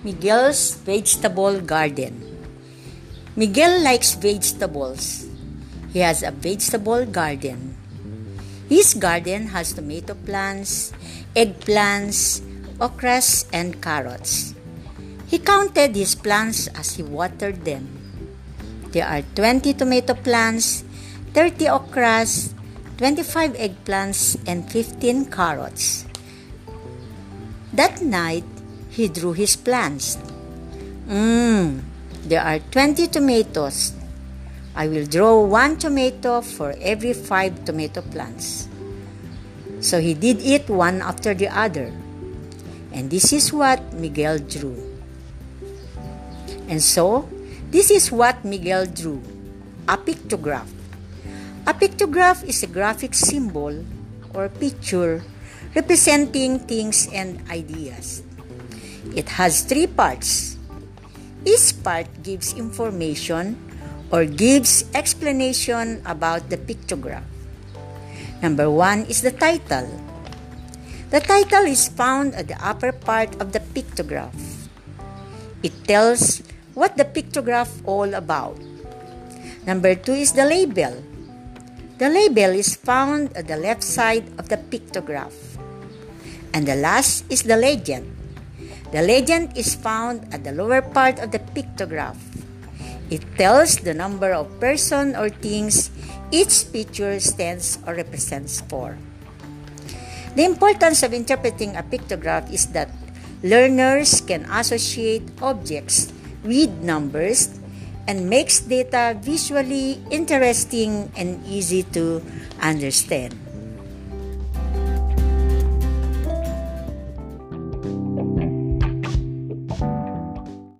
Miguel's Vegetable Garden. Miguel likes vegetables. He has a vegetable garden. His garden has tomato plants, eggplants, okras, and carrots. He counted his plants as he watered them. There are 20 tomato plants, 30 okras, 25 eggplants, and 15 carrots. That night, he drew his plants. Mmm, there are 20 tomatoes. I will draw one tomato for every five tomato plants. So he did it one after the other. And this is what Miguel drew. And so, this is what Miguel drew a pictograph. A pictograph is a graphic symbol or picture representing things and ideas. It has three parts. Each part gives information or gives explanation about the pictograph. Number one is the title. The title is found at the upper part of the pictograph. It tells what the pictograph all about. Number two is the label. The label is found at the left side of the pictograph. And the last is the legend. The legend is found at the lower part of the pictograph. It tells the number of person or things each picture stands or represents for. The importance of interpreting a pictograph is that learners can associate objects with numbers and makes data visually interesting and easy to understand.